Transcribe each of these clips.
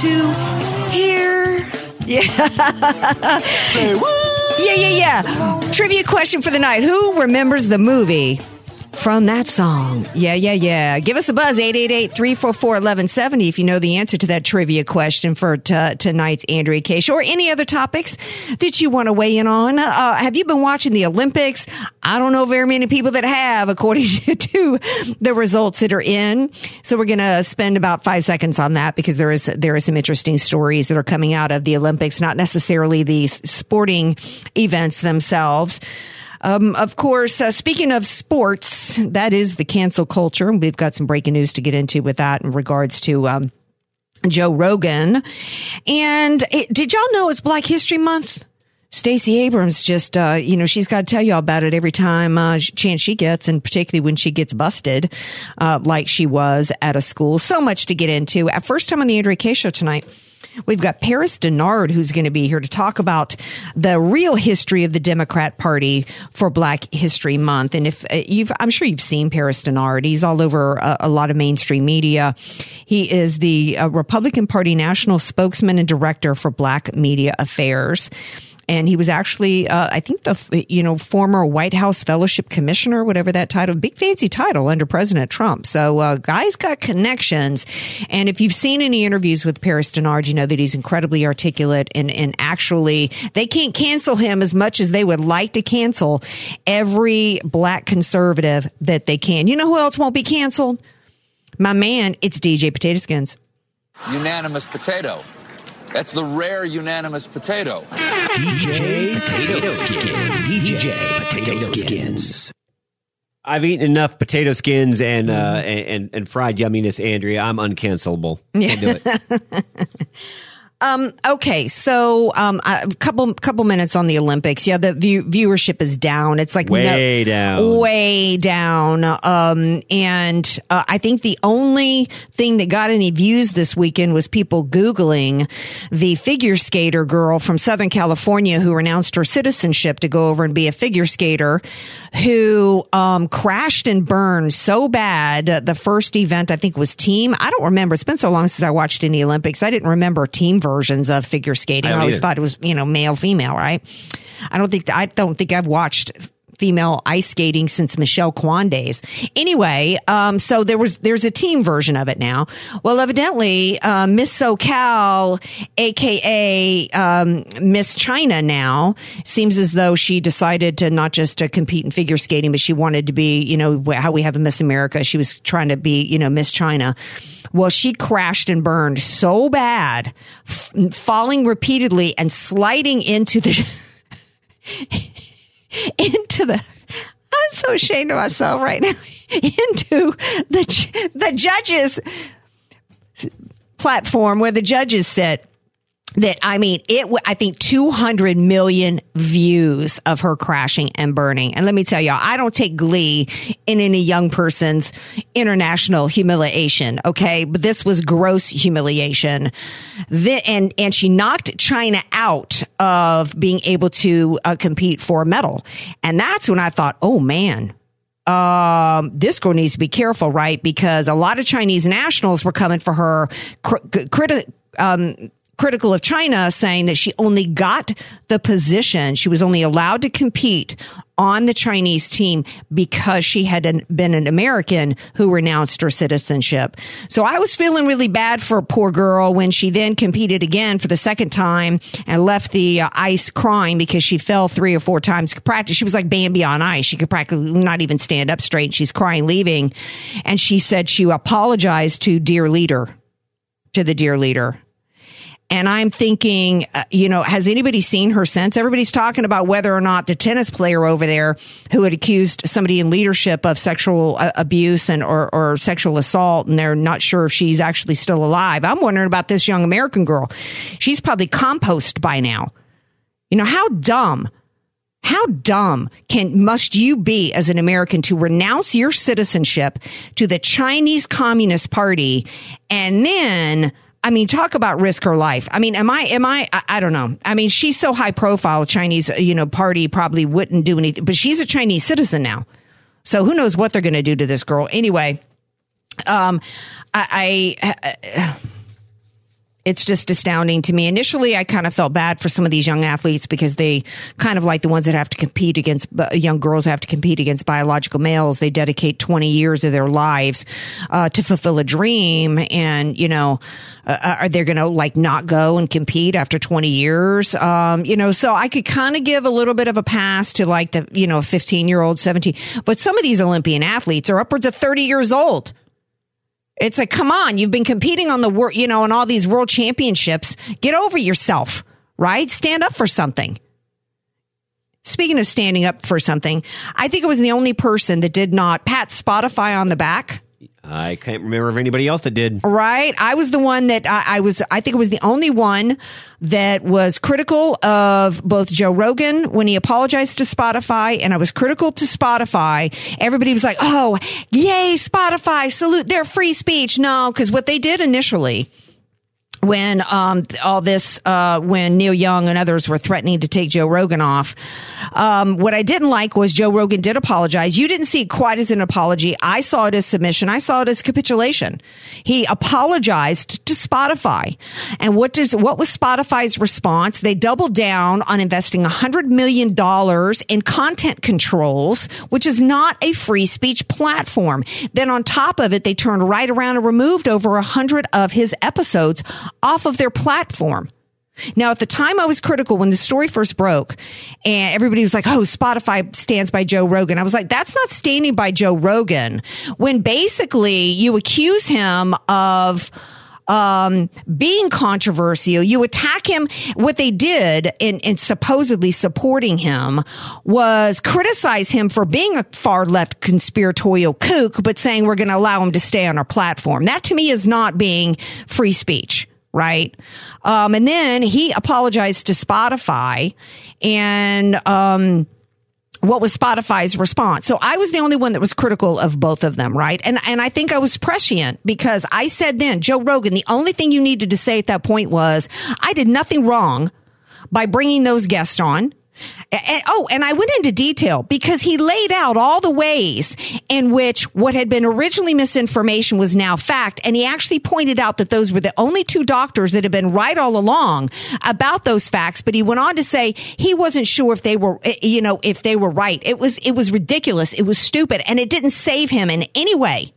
to hear. Yeah. Say what? Yeah, yeah, yeah. Trivia question for the night. Who remembers the movie from that song? Yeah, yeah, yeah. Give us a buzz, 888-344-1170 if you know the answer to that trivia question for t- tonight's Andrea. Show or any other topics that you want to weigh in on. Uh, have you been watching the Olympics? I don't know very many people that have, according to the results that are in. So we're going to spend about five seconds on that because there is, there are some interesting stories that are coming out of the Olympics, not necessarily the sporting events themselves. Um, of course, uh, speaking of sports, that is the cancel culture. We've got some breaking news to get into with that in regards to, um, Joe Rogan. And it, did y'all know it's Black History Month? Stacey Abrams just, uh, you know, she's got to tell y'all about it every time, uh, chance she gets, and particularly when she gets busted, uh, like she was at a school. So much to get into. At first time on the Andrea Kaye show tonight. We've got Paris Dennard who's going to be here to talk about the real history of the Democrat Party for Black History Month. And if uh, you've, I'm sure you've seen Paris Dennard. He's all over a, a lot of mainstream media. He is the uh, Republican Party national spokesman and director for Black Media Affairs and he was actually, uh, I think the you know former White House Fellowship Commissioner, whatever that title, big fancy title under President Trump. So, uh, guy's got connections, and if you've seen any interviews with Paris Dennard, you know that he's incredibly articulate, and and actually they can't cancel him as much as they would like to cancel every black conservative that they can. You know who else won't be canceled? My man, it's DJ Potato Skins. Unanimous potato. That's the rare unanimous potato. DJ Potato Skins. DJ Potato Skins. I've eaten enough potato skins and uh, and and fried yumminess, Andrea. I'm uncancelable. Can't do it. Um, okay, so um, a couple couple minutes on the Olympics. Yeah, the view, viewership is down. It's like Way down. way down. Um, and uh, I think the only thing that got any views this weekend was people googling the figure skater girl from Southern California who renounced her citizenship to go over and be a figure skater, who um, crashed and burned so bad. The first event I think was team. I don't remember. It's been so long since I watched any Olympics. I didn't remember team versions of figure skating. I I, always either. thought it was, you know, male, female, right? I don't think, I don't think I've watched female ice skating since Michelle Kwan days. Anyway, um, so there was, there's a team version of it now. Well, evidently, uh, Miss SoCal, aka, um, Miss China now seems as though she decided to not just to compete in figure skating, but she wanted to be, you know, how we have a Miss America. She was trying to be, you know, Miss China. Well, she crashed and burned so bad, f- falling repeatedly and sliding into the, into the, I'm so ashamed of myself right now, into the, the judges platform where the judges sit that I mean, it. I think 200 million views of her crashing and burning. And let me tell y'all, I don't take glee in any young person's international humiliation. Okay, but this was gross humiliation. The, and and she knocked China out of being able to uh, compete for a medal. And that's when I thought, oh man, um, this girl needs to be careful, right? Because a lot of Chinese nationals were coming for her, cr- um, critical of China, saying that she only got the position, she was only allowed to compete on the Chinese team because she had an, been an American who renounced her citizenship. So I was feeling really bad for a poor girl when she then competed again for the second time and left the uh, ice crying because she fell three or four times practice. She was like Bambi on ice. She could practically not even stand up straight. She's crying leaving. And she said she apologized to dear leader, to the dear leader. And I'm thinking, uh, you know, has anybody seen her since? Everybody's talking about whether or not the tennis player over there who had accused somebody in leadership of sexual uh, abuse and or, or sexual assault, and they're not sure if she's actually still alive. I'm wondering about this young American girl. She's probably compost by now. You know, how dumb how dumb can must you be as an American to renounce your citizenship to the Chinese Communist Party and then I mean, talk about risk her life. I mean, am I, am I, I, I, don't know. I mean, she's so high profile, Chinese, you know, party probably wouldn't do anything, but she's a Chinese citizen now. So who knows what they're going to do to this girl. Anyway, um, I, I, I it's just astounding to me. Initially, I kind of felt bad for some of these young athletes because they kind of like the ones that have to compete against young girls have to compete against biological males. They dedicate 20 years of their lives uh, to fulfill a dream. And, you know, uh, are they going to like not go and compete after 20 years? Um, you know, so I could kind of give a little bit of a pass to like the, you know, 15 year old, 17. But some of these Olympian athletes are upwards of 30 years old. It's like, come on, you've been competing on the world, you know, on all these world championships. Get over yourself, right? Stand up for something. Speaking of standing up for something, I think it was the only person that did not pat Spotify on the back I can't remember of anybody else that did. Right. I was the one that I, I, was, I think it was the only one that was critical of both Joe Rogan when he apologized to Spotify and I was critical to Spotify. Everybody was like, oh, yay, Spotify, salute their free speech. No, because what they did initially when um, all this, uh, when Neil Young and others were threatening to take Joe Rogan off. Um, what I didn't like was Joe Rogan did apologize. You didn't see it quite as an apology. I saw it as submission. I saw it as capitulation. He apologized to Spotify. And what does what was Spotify's response? They doubled down on investing $100 million in content controls, which is not a free speech platform. Then on top of it, they turned right around and removed over a hundred of his episodes off of their platform. Now, at the time I was critical when the story first broke and everybody was like, Oh, Spotify stands by Joe Rogan. I was like, that's not standing by Joe Rogan when basically you accuse him of, um, being controversial. You attack him. What they did in, in supposedly supporting him was criticize him for being a far left conspiratorial kook, but saying we're going to allow him to stay on our platform. That to me is not being free speech right? Um, and then he apologized to Spotify and, um, what was Spotify's response? So I was the only one that was critical of both of them, right? And and I think I was prescient because I said then, Joe Rogan, the only thing you needed to say at that point was, I did nothing wrong by bringing those guests on. And, oh, and I went into detail because he laid out all the ways in which what had been originally misinformation was now fact. And he actually pointed out that those were the only two doctors that had been right all along about those facts. But he went on to say he wasn't sure if they were, eh, you know, if they were right. It was, it was ridiculous. It was stupid and it didn't save him in any way.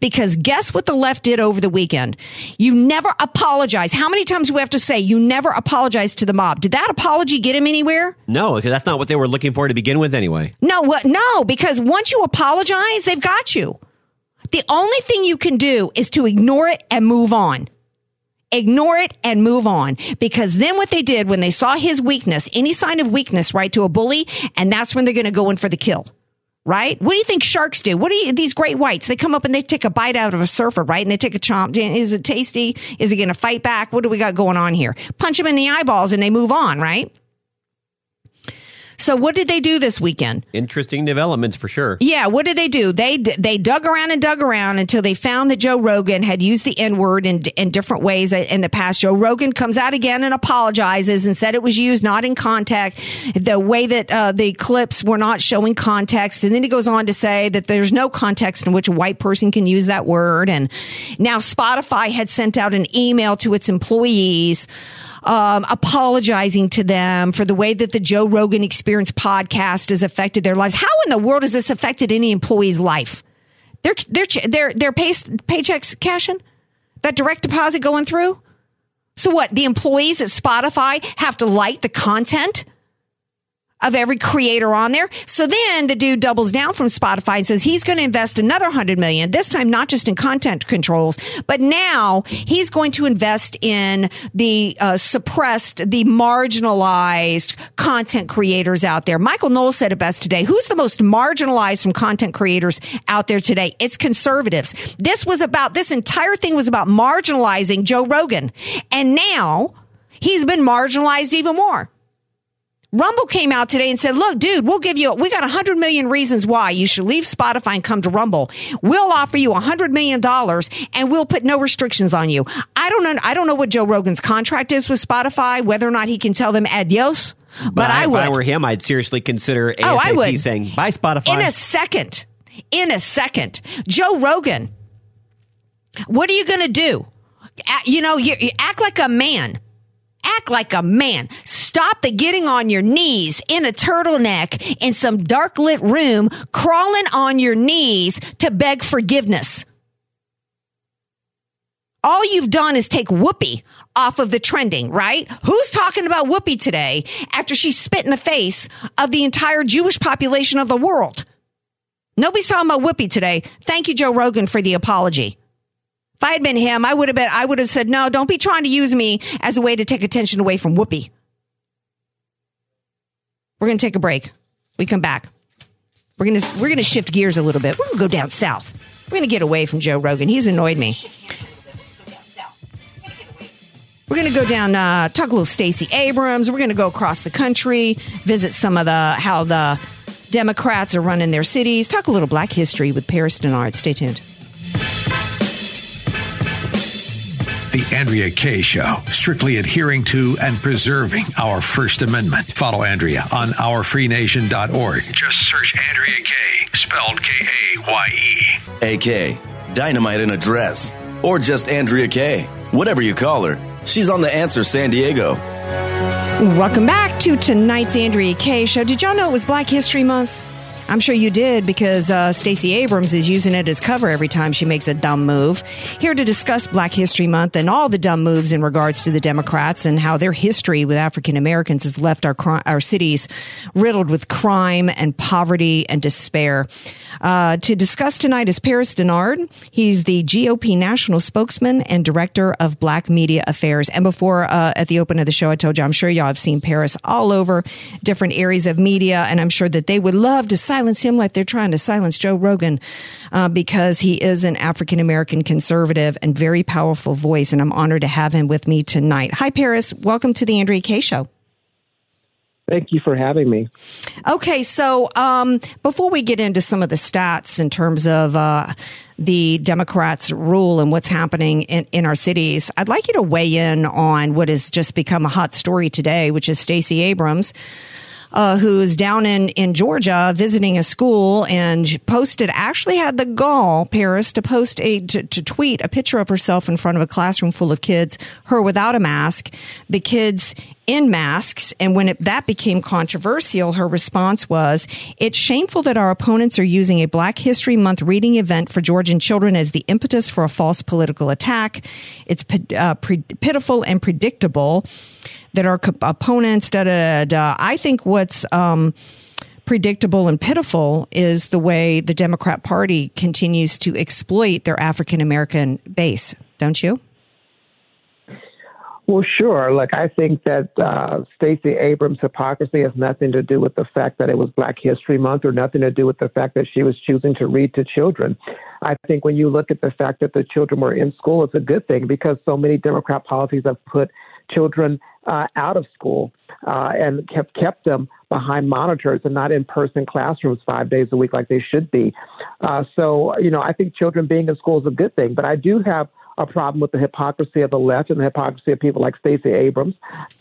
Because guess what the left did over the weekend? You never apologize. How many times do we have to say you never apologize to the mob? Did that apology get him anywhere? No, because that's not what they were looking for to begin with anyway. No, what? No, because once you apologize, they've got you. The only thing you can do is to ignore it and move on. Ignore it and move on. Because then what they did when they saw his weakness, any sign of weakness, right, to a bully, and that's when they're going to go in for the kill right? What do you think sharks do? What do you, these great whites, they come up and they take a bite out of a surfer, right? And they take a chomp. Is it tasty? Is it going to fight back? What do we got going on here? Punch them in the eyeballs and they move on, right? So what did they do this weekend? Interesting developments for sure. Yeah, what did they do? They they dug around and dug around until they found that Joe Rogan had used the N word in in different ways in the past. Joe Rogan comes out again and apologizes and said it was used not in context, the way that uh, the clips were not showing context, and then he goes on to say that there's no context in which a white person can use that word. And now Spotify had sent out an email to its employees um, apologizing to them for the way that the Joe Rogan Experience podcast has affected their lives. How in the world has this affected any employee's life? Their their their their pay, paychecks cashing, that direct deposit going through. So what? The employees at Spotify have to like the content of every creator on there. So then the dude doubles down from Spotify and says he's going to invest another 100 million, this time not just in content controls, but now he's going to invest in the uh, suppressed, the marginalized content creators out there. Michael Knowles said it best today. Who's the most marginalized from content creators out there today? It's conservatives. This was about, this entire thing was about marginalizing Joe Rogan. And now he's been marginalized even more. Rumble came out today and said, look, dude, we'll give you, we got a hundred million reasons why you should leave Spotify and come to Rumble. We'll offer you a hundred million dollars and we'll put no restrictions on you. I don't know. I don't know what Joe Rogan's contract is with Spotify, whether or not he can tell them adios. But, But I if would. I were him, I'd seriously consider ASAP Oh, I would. saying bye Spotify. in a second. In a second. Joe Rogan, what are you going to do? You know, you act like a man. Act like a man. Stop the getting on your knees in a turtleneck in some dark lit room, crawling on your knees to beg forgiveness. All you've done is take Whoopi off of the trending, right? Who's talking about Whoopi today after she spit in the face of the entire Jewish population of the world? Nobody's talking about Whoopi today. Thank you, Joe Rogan, for the apology. If I had been him, I would have been, I would have said, no, don't be trying to use me as a way to take attention away from Whoopi. We're going to take a break. We come back. We're going to, we're going to shift gears a little bit. We're going to go down south. We're going to get away from Joe Rogan. He's annoyed me. We're going to go down, uh, talk a little Stacey Abrams. We're going to go across the country, visit some of the, how the Democrats are running their cities, talk a little black history with Paris Dennard. Stay tuned. The Andrea Kaye Show, strictly adhering to and preserving our First Amendment. Follow Andrea on ourfreenation.org. Just search Andrea Kaye, spelled K A Y E. AK, Dynamite in a Dress, or just Andrea Kaye. Whatever you call her, she's on The Answer San Diego. Welcome back to tonight's Andrea Kaye show. Did y'all know it was Black History Month? I'm sure you did because uh, Stacey Abrams is using it as cover every time she makes a dumb move. Here to discuss Black History Month and all the dumb moves in regards to the Democrats and how their history with African Americans has left our our cities riddled with crime and poverty and despair. Uh, to discuss tonight is Paris Dennard. He's the GOP national spokesman and director of Black Media Affairs. And before uh, at the open of the show, I told you I'm sure y'all have seen Paris all over different areas of media, and I'm sure that they would love to silence him like they're trying to silence Joe Rogan uh, because he is an African American conservative and very powerful voice. And I'm honored to have him with me tonight. Hi, Paris. Welcome to the Andrea Kaye Show. Thank you for having me. Okay, so um, before we get into some of the stats in terms of uh, the Democrats' rule and what's happening in, in our cities, I'd like you to weigh in on what has just become a hot story today, which is Stacey Abrams. Uh, who's down in, in Georgia visiting a school and posted, actually had the gall, Paris, to post a, to, to tweet a picture of herself in front of a classroom full of kids, her without a mask, the kids in masks. And when it, that became controversial, her response was, it's shameful that our opponents are using a Black History Month reading event for Georgian children as the impetus for a false political attack. It's uh, pitiful and predictable that our opponents, da, da, da, da. I think what's, um, predictable and pitiful is the way the Democrat Party continues to exploit their African American base, don't you? Well, sure. Like I think that uh, Stacey Abrams' hypocrisy has nothing to do with the fact that it was Black History Month, or nothing to do with the fact that she was choosing to read to children. I think when you look at the fact that the children were in school, it's a good thing because so many Democrat policies have put children uh, out of school uh, and kept kept them behind monitors and not in person classrooms five days a week like they should be. Uh, so, you know, I think children being in school is a good thing, but I do have a problem with the hypocrisy of the left and the hypocrisy of people like Stacey Abrams,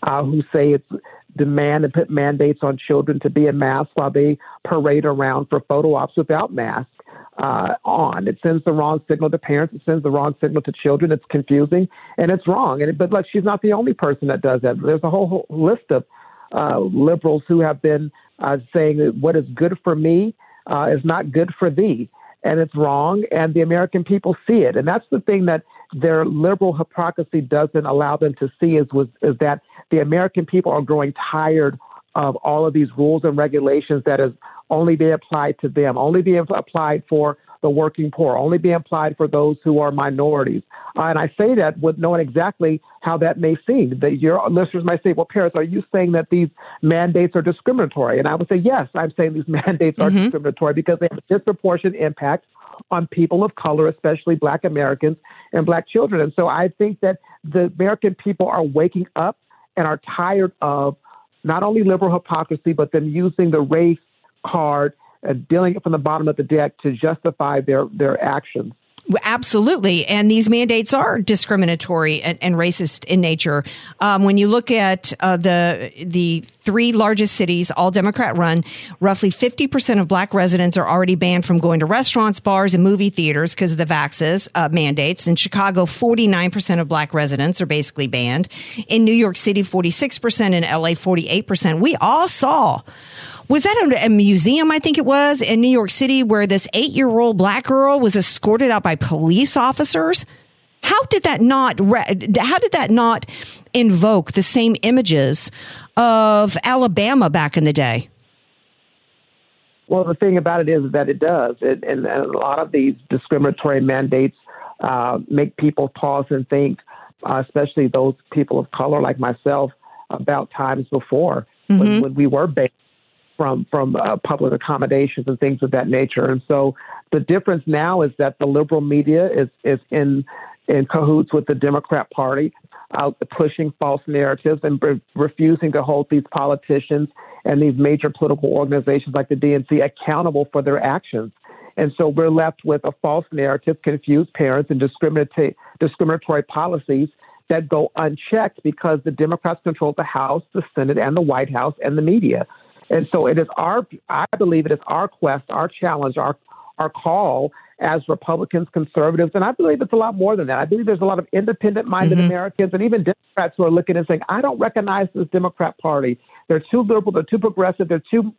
uh, who say it's demand and put mandates on children to be in masks while they parade around for photo ops without masks. Uh, on. It sends the wrong signal to parents. It sends the wrong signal to children. It's confusing and it's wrong. And it, but like she's not the only person that does that. There's a whole, whole list of uh, liberals who have been uh, saying that what is good for me uh, is not good for thee, and it's wrong. And the American people see it, and that's the thing that their liberal hypocrisy doesn't allow them to see is was is that the American people are growing tired of all of these rules and regulations that is only being applied to them, only being applied for the working poor, only being applied for those who are minorities. Uh, and I say that with knowing exactly how that may seem. That your listeners might say, well, Paris, are you saying that these mandates are discriminatory? And I would say, yes, I'm saying these mandates are mm-hmm. discriminatory because they have a disproportionate impact on people of color, especially black Americans and black children. And so I think that the American people are waking up and are tired of not only liberal hypocrisy, but them using the race card and dealing it from the bottom of the deck to justify their, their actions. Absolutely, and these mandates are discriminatory and, and racist in nature. Um, when you look at uh, the the three largest cities, all Democrat run, roughly fifty percent of Black residents are already banned from going to restaurants, bars, and movie theaters because of the vaxes uh, mandates. In Chicago, forty nine percent of Black residents are basically banned. In New York City, forty six percent. In LA, forty eight percent. We all saw was that a, a museum? I think it was in New York City where this eight year old black girl was escorted out by police officers. How did that not? How did that not invoke the same images of Alabama back in the day? Well, the thing about it is that it does, it, and, and, a lot of these discriminatory mandates uh, make people pause and think, uh, especially those people of color like myself, about times before mm-hmm. when, when, we were based from from uh, public accommodations and things of that nature. And so the difference now is that the liberal media is is in in cahoots with the Democrat Party, uh, pushing false narratives and re- refusing to hold these politicians and these major political organizations like the DNC accountable for their actions. And so we're left with a false narrative, confused parents, and discriminatory, discriminatory policies that go unchecked because the Democrats control the House, the Senate, and the White House and the media. And so it is our, I believe it is our quest, our challenge, our, our call as Republicans, conservatives, and I believe it's a lot more than that. I believe there's a lot of independent minded mm-hmm. Americans and even Democrats who are looking and saying, I don't recognize this Democrat Party. They're too liberal, they're too progressive, they're too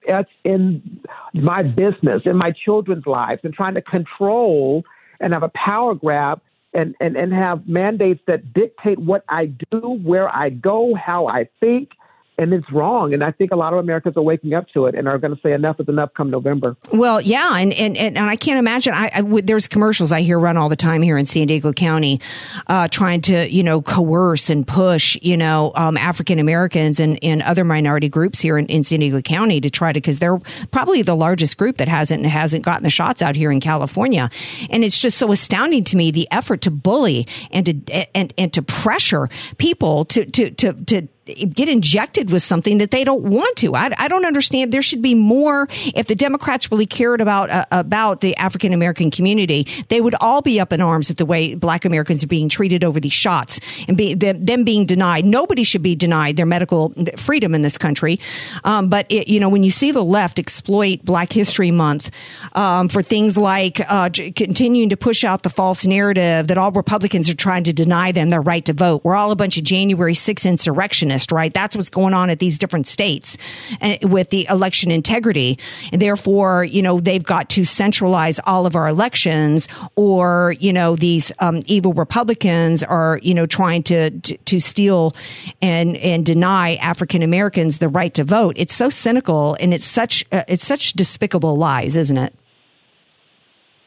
in my business, in my children's lives, and trying to control and have a power grab and, and, and have mandates that dictate what I do, where I go, how I think and it's wrong. And I think a lot of Americans are waking up to it and are going to say enough is enough come November. Well, yeah, and and, and, I can't imagine. I, I there's commercials I hear run all the time here in San Diego County, uh, trying to you know coerce and push you know um, African Americans and, and other minority groups here in, in San Diego County to try to because they're probably the largest group that hasn't hasn't gotten the shots out here in California, and it's just so astounding to me the effort to bully and to and and to pressure people to to to to get injected with something that they don't want to. I, I don't understand. There should be more. If the Democrats really cared about uh, about the African American community, they would all be up in arms at the way Black Americans are being treated over these shots and be, them, them being denied. Nobody should be denied their medical freedom in this country. Um, but it, you know, when you see the left exploit Black History Month um, for things like uh, continuing to push out the false narrative that all Republicans are trying to deny them their right to vote, we're all a bunch of January 6 insurrectionists right? That's what's going on at these different states eh, with the election integrity. And therefore, you know, they've got to centralize all of our elections or, you know, these um, evil Republicans are, you know, trying to, to, to steal and, and deny African Americans the right to vote. It's so cynical and it's such, uh, it's such despicable lies, isn't it?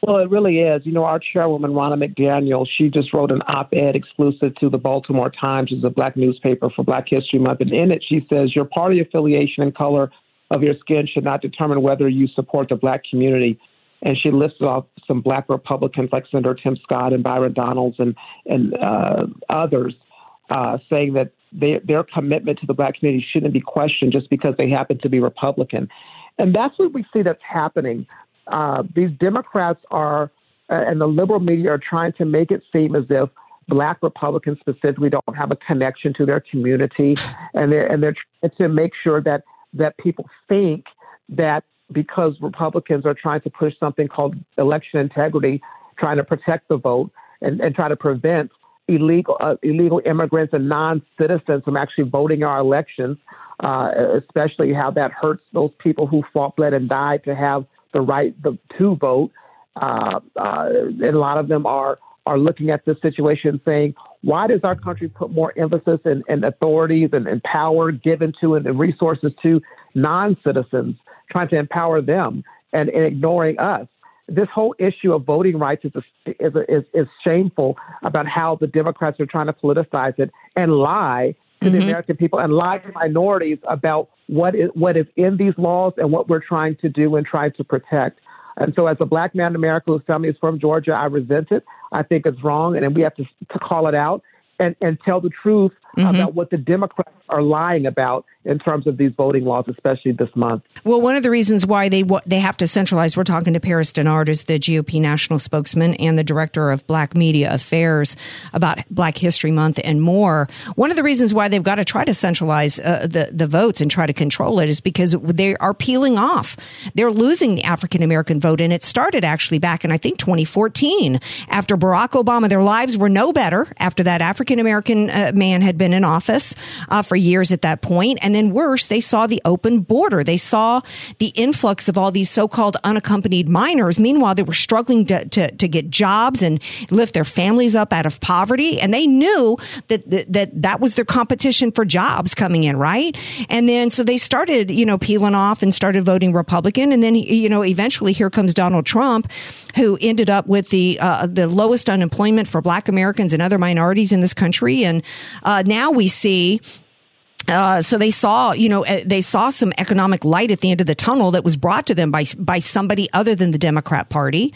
Well, it really is. You know, our chairwoman, Ronna McDaniel, she just wrote an op ed exclusive to the Baltimore Times, which is a black newspaper for Black History Month. And in it, she says, Your party affiliation and color of your skin should not determine whether you support the black community. And she lists off some black Republicans like Senator Tim Scott and Byron Donalds and, and uh, others, uh, saying that they, their commitment to the black community shouldn't be questioned just because they happen to be Republican. And that's what we see that's happening uh, these Democrats are, uh, and the liberal media are trying to make it seem as if black Republicans specifically don't have a connection to their community, and they're and they're trying to make sure that that people think that because Republicans are trying to push something called election integrity, trying to protect the vote and, and try to prevent illegal uh, illegal immigrants and non-citizens from actually voting our elections, uh, especially how that hurts those people who fought, bled, and died to have the right the, to vote. Uh, uh, and a lot of them are are looking at this situation saying, why does our country put more emphasis and, and authorities and, and power given to and, and resources to non citizens, trying to empower them and, and ignoring us? this whole issue of voting rights is, a, is, a, is, is shameful about how the Democrats are trying to politicize it and lie to mm-hmm. the American people and lie to minorities about what is what is in these laws and what we're trying to do and try to protect. And so, as a black man in America whose family is from Georgia, I resent it. I think it's wrong, and we have to, to call it out and, and tell the truth mm-hmm. about what the Democrats are lying about in terms of these voting laws, especially this month. Well, one of the reasons why they they have to centralize. We're talking to Paris Dennard, is the GOP national spokesman and the director of Black Media Affairs about Black History Month and more. One of the reasons why they've got to try to centralize uh, the the votes and try to control it is because they are peeling off. They're losing the African American vote, and it started actually back in I think 2014 after Barack Obama. Their lives were no better after that African American uh, man had been in office uh, for years at that point. And then worse, they saw the open border. They saw the influx of all these so-called unaccompanied minors. Meanwhile, they were struggling to, to, to get jobs and lift their families up out of poverty. And they knew that, that, that that was their competition for jobs coming in, right? And then so they started, you know, peeling off and started voting Republican. And then, you know, eventually here comes Donald Trump, who ended up with the, uh, the lowest unemployment for black Americans and other minorities in this country. And, uh, now we see uh, so they saw, you know, uh, they saw some economic light at the end of the tunnel that was brought to them by by somebody other than the Democrat Party,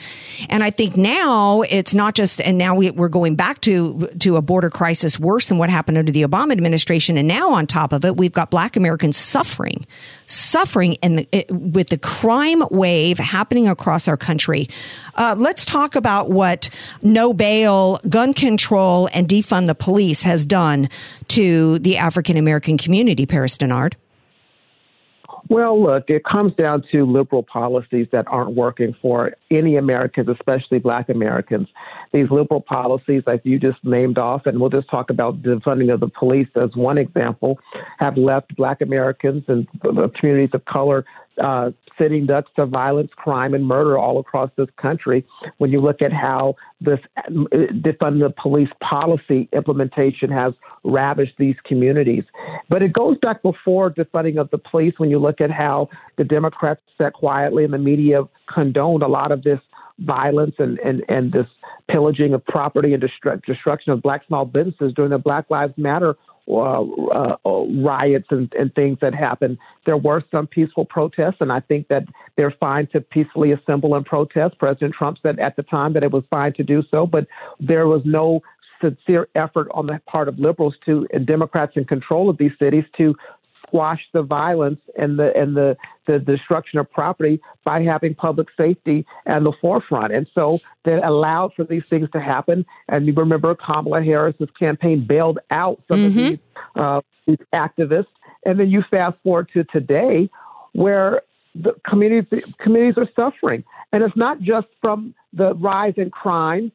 and I think now it's not just, and now we, we're going back to to a border crisis worse than what happened under the Obama administration, and now on top of it, we've got Black Americans suffering, suffering, and with the crime wave happening across our country. Uh, let's talk about what no bail, gun control, and defund the police has done to the African American community, Paris Dennard. Well, look, it comes down to liberal policies that aren't working for any Americans, especially black Americans. These liberal policies, like you just named off, and we'll just talk about the funding of the police as one example, have left black Americans and communities of color uh, sitting ducks to violence, crime, and murder all across this country. When you look at how this defund the police policy implementation has ravished these communities, but it goes back before defunding of the police. When you look at how the Democrats sat quietly and the media condoned a lot of this violence and, and, and this pillaging of property and destruction of black small businesses during the Black Lives Matter uh, uh, riots and, and things that happened. There were some peaceful protests, and I think that they're fine to peacefully assemble and protest. President Trump said at the time that it was fine to do so, but there was no sincere effort on the part of liberals to and Democrats in control of these cities to squash the violence and the and the, the destruction of property by having public safety at the forefront. And so that allowed for these things to happen. And you remember Kamala Harris's campaign bailed out some mm-hmm. of these, uh, these activists. And then you fast forward to today, where the communities communities are suffering, and it's not just from the rise in crime,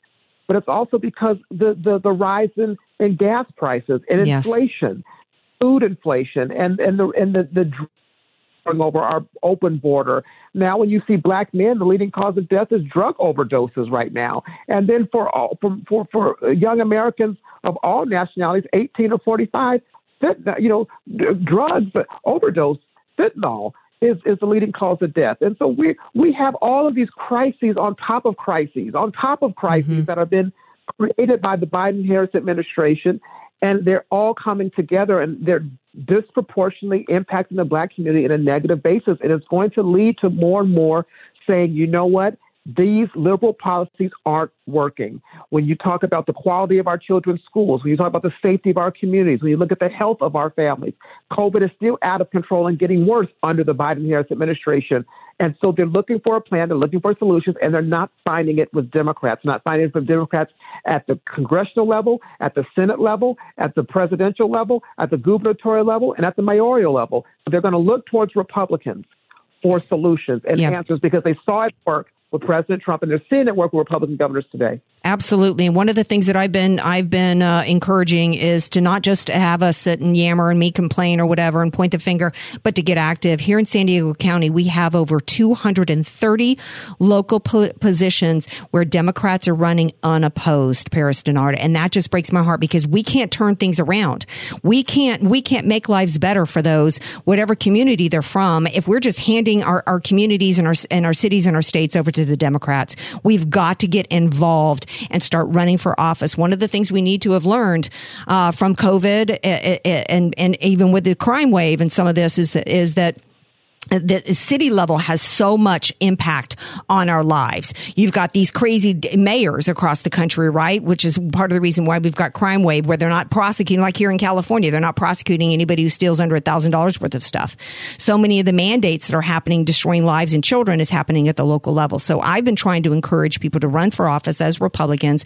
but it's also because the the, the rise in, in gas prices and yes. inflation food inflation and and the and the the over our open border. Now, when you see black men, the leading cause of death is drug overdoses right now. And then for all for for, for young Americans of all nationalities, 18 to 45, fentanyl, you know, drugs overdose, fentanyl is, is the leading cause of death. And so we we have all of these crises on top of crises, on top of crises mm-hmm. that have been created by the Biden Harris administration and they're all coming together and they're disproportionately impacting the black community in a negative basis. And it's going to lead to more and more saying, you know what? These liberal policies aren't working. When you talk about the quality of our children's schools, when you talk about the safety of our communities, when you look at the health of our families, COVID is still out of control and getting worse under the Biden Harris administration. And so they're looking for a plan, they're looking for solutions, and they're not finding it with Democrats, not finding it from Democrats at the congressional level, at the Senate level, at the presidential level, at the gubernatorial level, and at the mayoral level. So they're going to look towards Republicans for solutions and answers because they saw it work with President Trump, and they're seeing it work with Republican governors today. Absolutely. And one of the things that I've been I've been uh, encouraging is to not just have us sit and yammer and me complain or whatever and point the finger, but to get active. Here in San Diego County, we have over 230 local po- positions where Democrats are running unopposed, Paris Dennard, and that just breaks my heart because we can't turn things around. We can't we can't make lives better for those whatever community they're from if we're just handing our, our communities and our and our cities and our states over to the Democrats. We've got to get involved and start running for office. One of the things we need to have learned uh, from COVID and and even with the crime wave and some of this is is that the city level has so much impact on our lives. You've got these crazy mayors across the country, right? Which is part of the reason why we've got crime wave where they're not prosecuting, like here in California, they're not prosecuting anybody who steals under a thousand dollars worth of stuff. So many of the mandates that are happening, destroying lives and children is happening at the local level. So I've been trying to encourage people to run for office as Republicans.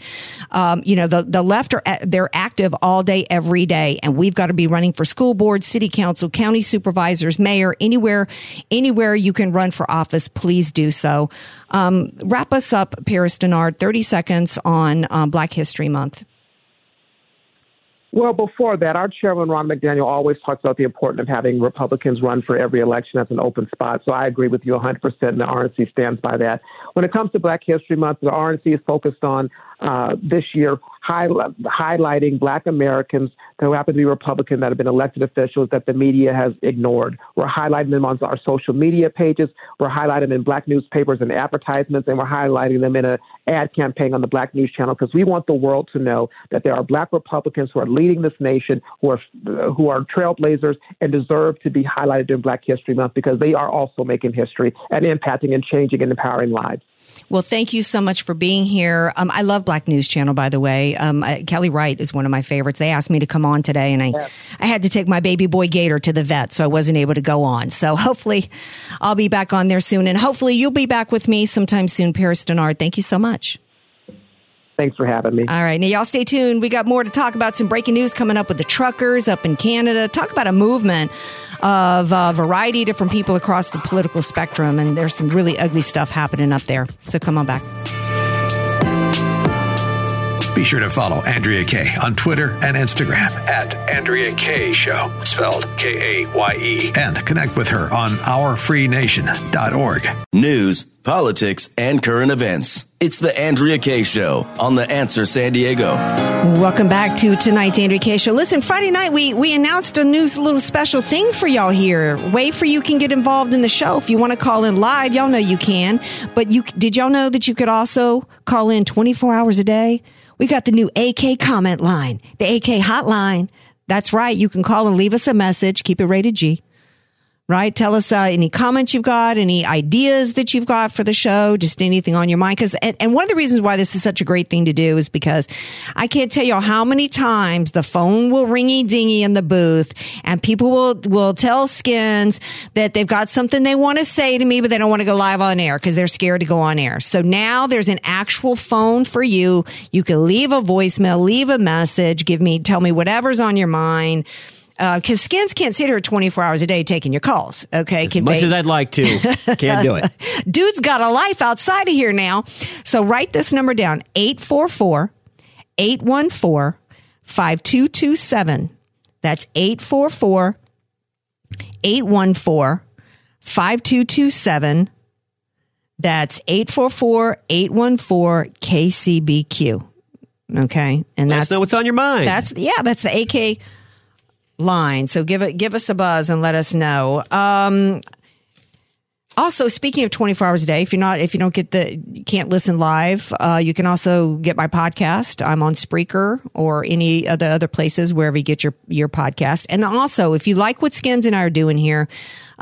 Um, you know, the, the left are, they're active all day, every day. And we've got to be running for school board, city council, county supervisors, mayor, anywhere anywhere you can run for office, please do so. Um, wrap us up, Paris Dennard, 30 seconds on um, Black History Month. Well, before that, our chairman, Ronna McDaniel, always talks about the importance of having Republicans run for every election as an open spot. So I agree with you 100%, and the RNC stands by that. When it comes to Black History Month, the RNC is focused on uh, this year high, highlighting black Americans who happen to be Republican that have been elected officials that the media has ignored. We're highlighting them on our social media pages. We're highlighting them in black newspapers and advertisements, and we're highlighting them in an ad campaign on the Black News Channel because we want the world to know that there are black Republicans who are leading this nation, who are who are trailblazers and deserve to be highlighted during Black History Month because they are also making history and impacting and changing and empowering lives. Well, thank you so much for being here. Um, I love Black News Channel, by the way. Um, uh, Kelly Wright is one of my favorites. They asked me to come on today, and I, yeah. I had to take my baby boy Gator to the vet, so I wasn't able to go on. So hopefully, I'll be back on there soon, and hopefully, you'll be back with me sometime soon, Paris Dennard. Thank you so much. Thanks for having me. All right. Now, y'all stay tuned. We got more to talk about. Some breaking news coming up with the truckers up in Canada. Talk about a movement of a variety of different people across the political spectrum. And there's some really ugly stuff happening up there. So come on back. Be sure to follow Andrea Kaye on Twitter and Instagram at Andrea Kaye Show, spelled K A Y E, and connect with her on ourfreenation.org. News, politics, and current events. It's the Andrea Kaye Show on The Answer San Diego. Welcome back to tonight's Andrea Kaye Show. Listen, Friday night we, we announced a new little special thing for y'all here. Way for you can get involved in the show. If you want to call in live, y'all know you can. But you did y'all know that you could also call in 24 hours a day? We got the new AK comment line, the AK hotline. That's right. You can call and leave us a message. Keep it rated G right? Tell us uh, any comments you've got, any ideas that you've got for the show, just anything on your mind. Because and, and, one of the reasons why this is such a great thing to do is because I can't tell you how many times the phone will ringy dingy in the booth, and people will will tell Skins that they've got something they want to say to me, but they don't want to go live on air because they're scared to go on air. So now there's an actual phone for you. You can leave a voicemail, leave a message, give me, tell me whatever's on your mind because uh, skins can't sit here 24 hours a day taking your calls. Okay. As can much as I'd like to, can't do it. Dude's got a life outside of here now. So write this number down 844 814 5227. That's 844 814 5227. That's 844 814 KCBQ. Okay. And Let that's what's on your mind. That's, yeah, that's the AK line. So give it, give us a buzz and let us know. Um, also, speaking of 24 hours a day, if you're not, if you don't get the, can't listen live, uh, you can also get my podcast. I'm on Spreaker or any of the other places wherever you get your, your podcast. And also, if you like what Skins and I are doing here,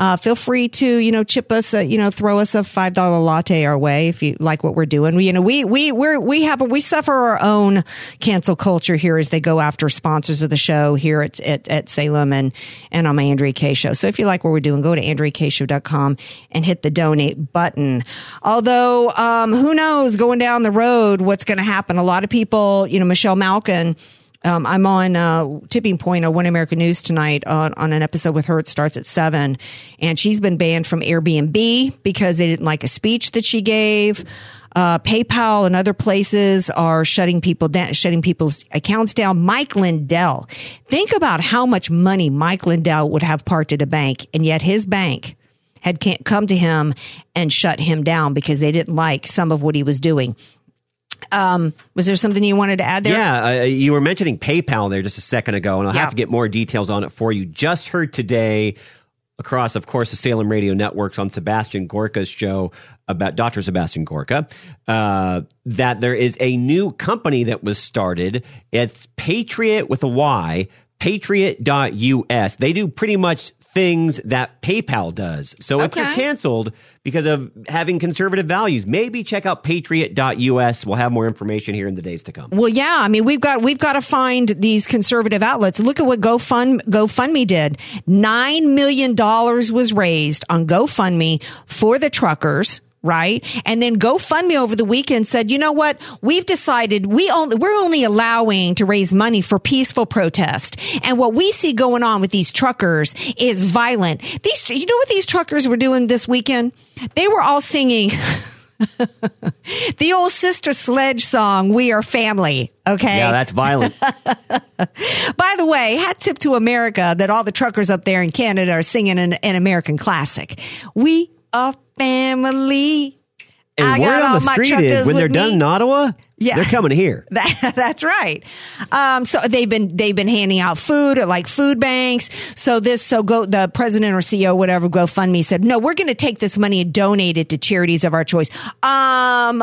uh, feel free to, you know, chip us, a, you know, throw us a $5 latte our way if you like what we're doing. We, you know, we, we, we we have, a, we suffer our own cancel culture here as they go after sponsors of the show here at, at, at Salem and, and on my Andrea Kaye show. So if you like what we're doing, go to AndreaKayeShow.com and hit the donate button. Although, um, who knows going down the road, what's going to happen? A lot of people, you know, Michelle Malkin, Um, I'm on uh, Tipping Point on One American News tonight on, on an episode with her. It starts at seven, and she's been banned from Airbnb because they didn't like a speech that she gave. Uh, PayPal and other places are shutting people down, shutting people's accounts down. Mike Lindell, think about how much money Mike Lindell would have parked at a bank, and yet his bank had come to him and shut him down because they didn't like some of what he was doing. Um, was there something you wanted to add there? Yeah, uh, you were mentioning PayPal there just a second ago, and I'll Yeah. have to get more details on it for you. Just heard today across, of course, the Salem Radio Networks on Sebastian Gorka's show about Dr. Sebastian Gorka, uh, that there is a new company that was started. It's Patriot with a Y, patriot.us. They do pretty much things that PayPal does. So if you're canceled because of having conservative values, maybe check out patriot.us. We'll have more information here in the days to come. Well, yeah. I mean, we've got we've got to find these conservative outlets. Look at what GoFund GoFundMe did. Nine million dollars was raised on GoFundMe for the truckers. Right. And then GoFundMe over the weekend said, you know what? We've decided we only, we're only allowing to raise money for peaceful protest. And what we see going on with these truckers is violent. These, you know what these truckers were doing this weekend? They were all singing the old Sister Sledge song, We Are Family. Okay. Yeah, that's violent. By the way, hat tip to America that all the truckers up there in Canada are singing an, an American classic. We are family. And I word got on the street is when they're done in Ottawa, Yeah. they're coming here. That, that's right. Um, so they've been they've been handing out food at like food banks. So this so go the president or CEO whatever GoFundMe said no we're going to take this money and donate it to charities of our choice. Um,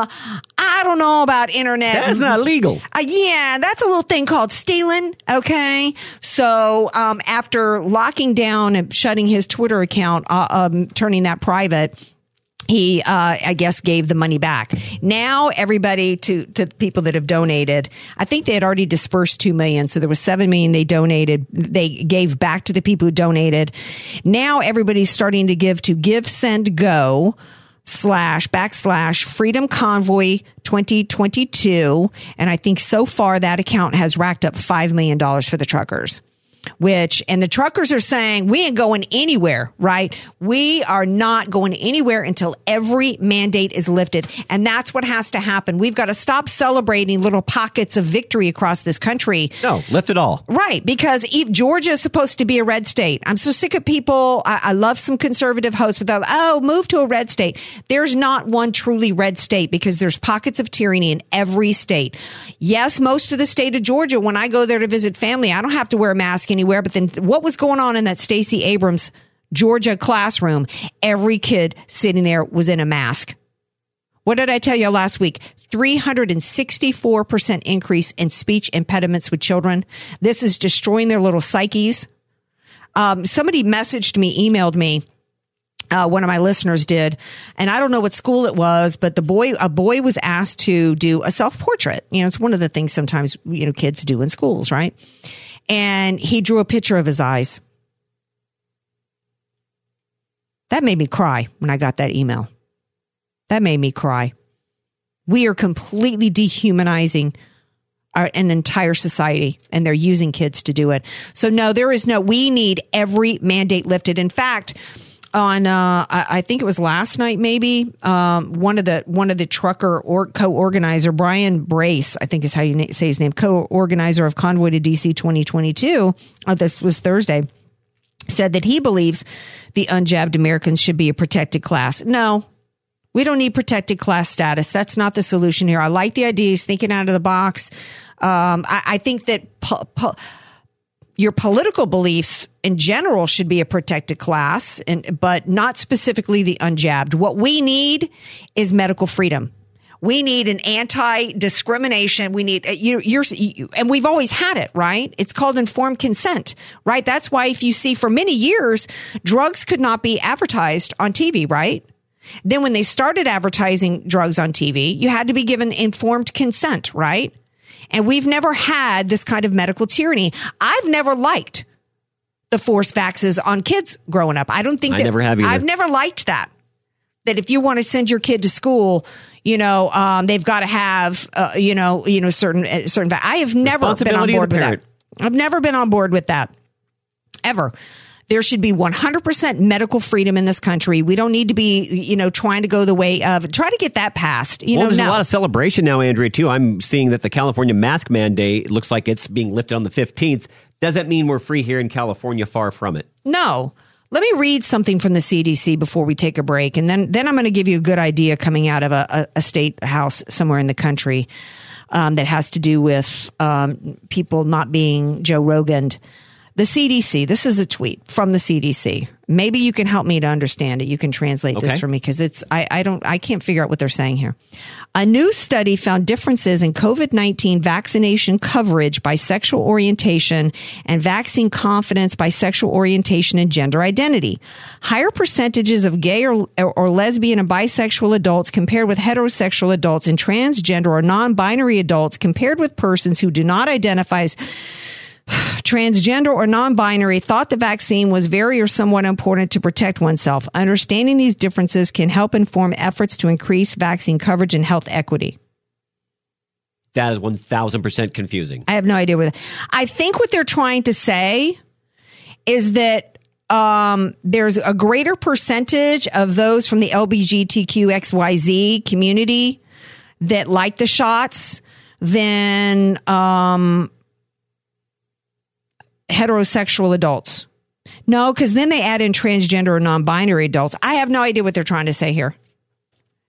I don't know about internet. That's not legal. Uh, yeah, that's a little thing called stealing. Okay. So, um, after locking down and shutting his Twitter account, uh, um, turning that private, he, uh, I guess, gave the money back. Now, everybody to to people that have donated, I think they had already dispersed two million, so there was seven million they donated. They gave back to the people who donated. Now, everybody's starting to give to GiveSendGo slash backslash Freedom Convoy 2022, and I think so far that account has racked up five million dollars for the truckers which, and the truckers are saying, we ain't going anywhere, right? We are not going anywhere until every mandate is lifted. And that's what has to happen. We've got to stop celebrating little pockets of victory across this country. No, lift it all. Right, because if Georgia is supposed to be a red state. I'm so sick of people. I, I love some conservative hosts with the, oh, move to a red state. There's not one truly red state because there's pockets of tyranny in every state. Yes, most of the state of Georgia, when I go there to visit family, I don't have to wear a mask anywhere. But then what was going on in that Stacey Abrams Georgia classroom? Every kid sitting there was in a mask. What did I tell you last week? 364% increase in speech impediments with children. This is destroying their little psyches. Um, somebody messaged me, emailed me. Uh, one of my listeners did, and I don't know what school it was, but the boy, a boy was asked to do a self portrait. You know, it's one of the things sometimes you know kids do in schools, right? And he drew a picture of his eyes. That made me cry when I got that email. That made me cry. We are completely dehumanizing our, an entire society, and they're using kids to do it. So, no, there is no, we need every mandate lifted. In fact, on uh, I, think it was last night, maybe um, one of the one of the trucker or co-organizer Brian Brase, I think is how you na- say his name, co-organizer of Convoy to DC 2022. Oh, this was Thursday said that he believes the unjabbed Americans should be a protected class. No, we don't need protected class status. That's not the solution here. I like the idea. He's thinking out of the box. Um, I, I think that po- po- your political beliefs in general should be a protected class, and but not specifically the unjabbed. What we need is medical freedom. We need an anti-discrimination. We need uh, you, you're, you, and we've always had it, right? It's called informed consent, right? That's why if you see for many years, drugs could not be advertised on TV, right? Then when they started advertising drugs on TV, you had to be given informed consent, right? And we've never had this kind of medical tyranny. I've never liked the forced vaxes on kids growing up. I don't think I that never have either. I've never liked that. That if you want to send your kid to school, You know, um, they've got to have, uh, you know, you know, certain uh, certain. I have never been on board with that. I've never been on board with that ever. There should be 100% medical freedom in this country. We don't need to be, you know, trying to go the way of try to get that passed. You well, know, there's a lot of celebration now, Andrea, too. I'm seeing that the California mask mandate looks like it's being lifted on the 15th. Doesn't mean we're free here in California, far from it. No. Let me read something from the CDC before we take a break, and then then I'm going to give you a good idea coming out of a, a, a state house somewhere in the country um, that has to do with um, people not being Joe Rogan. The CDC. This is a tweet from the CDC. Maybe you can help me to understand it. You can translate Okay. this for me because it's I, I don't I can't figure out what they're saying here. A new study found differences in COVID nineteen vaccination coverage by sexual orientation and vaccine confidence by sexual orientation and gender identity. Higher percentages of gay or, or lesbian and bisexual adults compared with heterosexual adults and transgender or non-binary adults compared with persons who do not identify as transgender or non-binary thought the vaccine was very or somewhat important to protect oneself. Understanding these differences can help inform efforts to increase vaccine coverage and health equity. That is 1000% confusing. I have no idea what I think what they're trying to say is that um, there's a greater percentage of those from the LGBTQXYZ community that like the shots than um, heterosexual adults. No, because then they add in transgender or non-binary adults. I have no idea what they're trying to say here.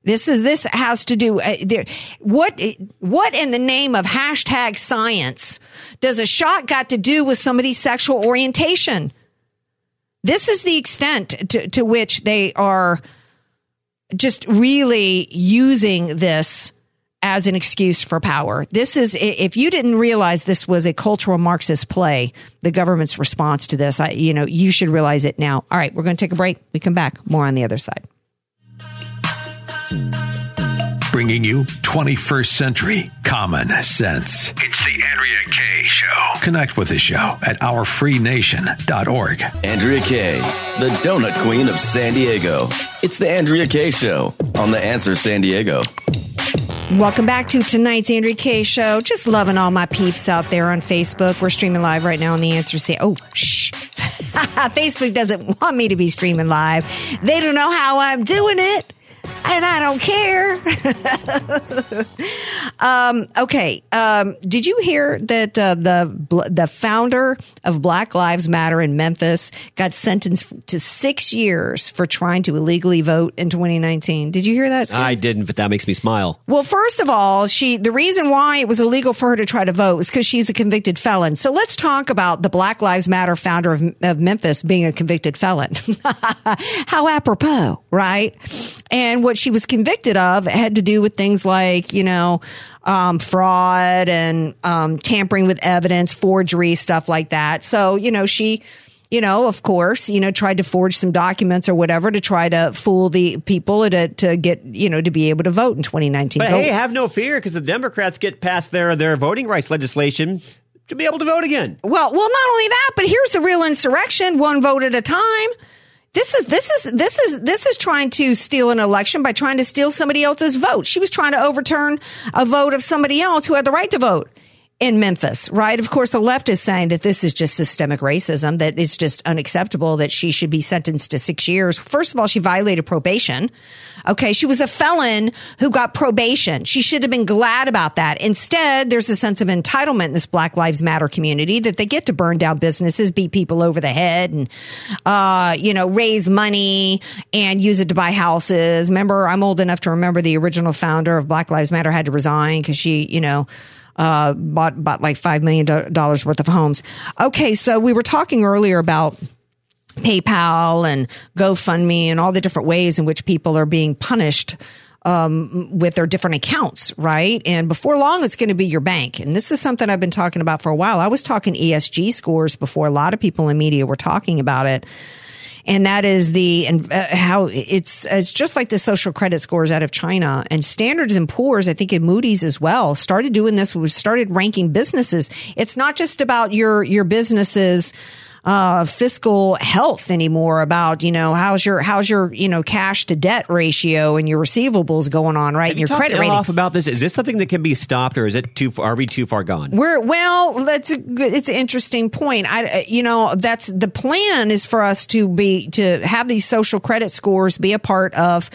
This is this has to do uh, there, what what in the name of hashtag science does a shot got to do with somebody's sexual orientation? This is the extent to, to which they are just really using this as an excuse for power. This is, if you didn't realize this was a cultural Marxist play, the government's response to this, I, you know, you should realize it now. All right, we're going to take a break. We come back. More on the other side. Bringing you 21st century common sense. It's the Andrea Kaye Show. Connect with the show at ourfreenation.org. Andrea Kaye, the donut queen of San Diego. It's the Andrea Kaye Show on The Answer San Diego. Welcome back to tonight's Andrea Kaye Show. Just loving all my peeps out there on Facebook. We're streaming live right now on the answer. Say, oh, shh. Facebook doesn't want me to be streaming live. They don't know how I'm doing it. And I don't care. um, okay. Um, did you hear that uh, the the founder of Black Lives Matter in Memphis got sentenced to six years for trying to illegally vote in 2019? Did you hear that? Skins? I didn't, but that makes me smile. Well, first of all, she the reason why it was illegal for her to try to vote was because she's a convicted felon. So let's talk about the Black Lives Matter founder of, of Memphis being a convicted felon. How apropos, right? And what she was convicted of had to do with things like, you know, um, fraud and um, tampering with evidence, forgery, stuff like that. So, you know, she you know, of course, you know, tried to forge some documents or whatever to try to fool the people to, to get, you know, to be able to vote in 2019. But Go- hey, have no fear because the Democrats get past their, their voting rights legislation to be able to vote again. Well, well, not only that, but here's the real insurrection: one vote at a time. This is this is this is this is trying to steal an election by trying to steal somebody else's vote. She was trying to overturn a vote of somebody else who had the right to vote in Memphis, right? Of course, the left is saying that this is just systemic racism, that it's just unacceptable that she should be sentenced to six years. First of all, she violated probation. Okay. She was a felon who got probation. She should have been glad about that. Instead, there's a sense of entitlement in this Black Lives Matter community that they get to burn down businesses, beat people over the head and, uh, you know, raise money and use it to buy houses. Remember, I'm old enough to remember the original founder of Black Lives Matter had to resign because she, you know, uh, bought bought like five million dollars worth of homes. Okay, so we were talking earlier about PayPal and GoFundMe and all the different ways in which people are being punished um, with their different accounts, right? And before long, it's going to be your bank. And this is something I've been talking about for a while. I was talking ESG scores before a lot of people in media were talking about it and that is the and uh, how it's it's just like the social credit scores out of China and Standards and Poor's. I think in Moody's as well started doing this. We started ranking businesses. It's not just about your your businesses. Uh, fiscal health anymore about you know how's your how's your you know cash to debt ratio and your receivables going on right Have and you your credit rating. off about this? Is this something that can be stopped, or is it too? Far, are we too far gone? We're well. That's a good. It's an interesting point. I, you know, that's the plan is for us to be to have these social credit scores be a part of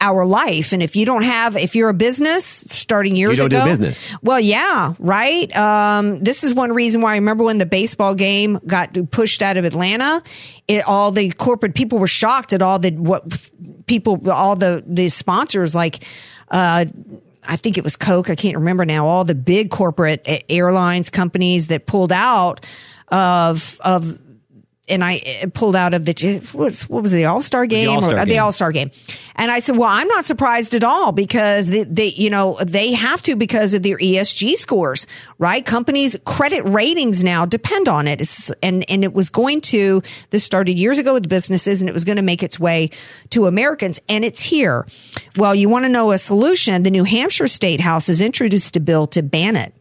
our life. And if you don't have, if you're a business starting years ago, business. Well, yeah, right. Um, this is one reason why I remember when the baseball game got pushed out of Atlanta. It all the corporate people were shocked at all the what people, all the the sponsors like. Uh, I think it was Coke. I can't remember now. All the big corporate airlines companies that pulled out of of and I uh, pulled out of the what was, what was it, the All Star game All-Star or uh, the. All Star game, and I said, well, I'm not surprised at all because they, they you know they have to because of their ESG scores, right? Companies' credit ratings now depend on it, It's- and and it was going to this started years ago with businesses, and it was going to make its way to Americans, and it's here. Well, you want to know a solution? The New Hampshire State House has introduced a bill to ban it.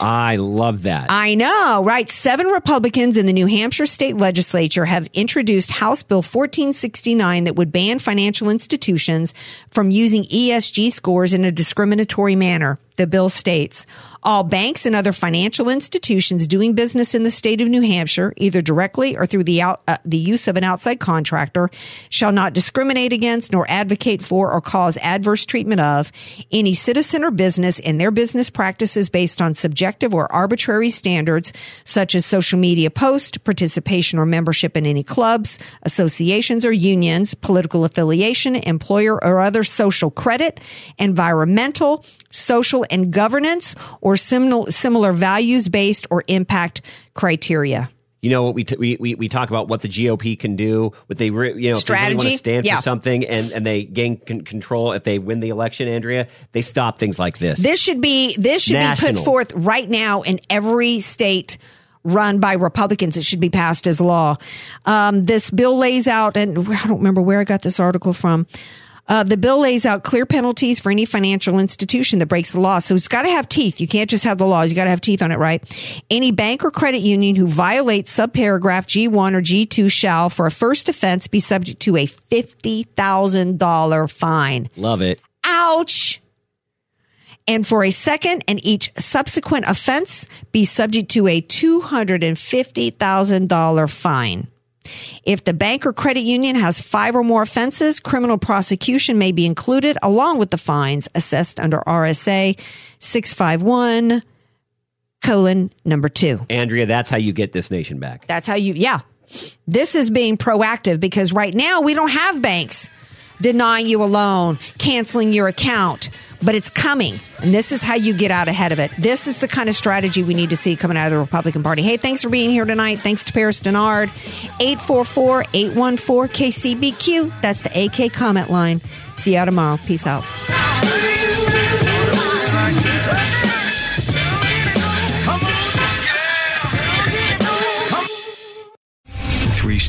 I love that. I know, right? Seven Republicans in the New Hampshire state legislature have introduced House Bill 1469 that would ban financial institutions from using ESG scores in a discriminatory manner. The bill states all banks and other financial institutions doing business in the state of New Hampshire, either directly or through the out, uh, the use of an outside contractor, shall not discriminate against nor advocate for or cause adverse treatment of any citizen or business in their business practices based on subjective or arbitrary standards such as social media post, participation or membership in any clubs, associations or unions, political affiliation, employer or other social credit, environmental, social and governance, or similar, similar values based or impact criteria. you know what we, t- we we we talk about what the GOP can do, what they re- you know if they really want Strategy? to stand Yeah. for something and and they gain con- control if they win the election. Andrea, they stop things like this. This should be this should be put forth right now in every state run by Republicans. It should be passed as law. Um, this bill lays out, and I don't remember where I got this article from. Uh, the bill lays out clear penalties for any financial institution that breaks the law. So it's got to have teeth. You can't just have the laws. You got to have teeth on it, right? Any bank or credit union who violates subparagraph G1 or G2 shall, for a first offense, be subject to a $50,000 fine. Love it. Ouch. And for a second and each subsequent offense, be subject to a $250,000 fine. If the bank or credit union has five or more offenses, criminal prosecution may be included along with the fines assessed under RSA 651 colon number two. Andrea, that's how you get this nation back. That's how you, yeah. This is being proactive because right now we don't have banks denying you a loan, canceling your account, but it's coming. And this is how you get out ahead of it. This is the kind of strategy we need to see coming out of the Republican Party. Hey, thanks for being here tonight. Thanks to Paris Dennard. 844 814 KCBQ. That's the AK comment line. See you tomorrow. Peace out.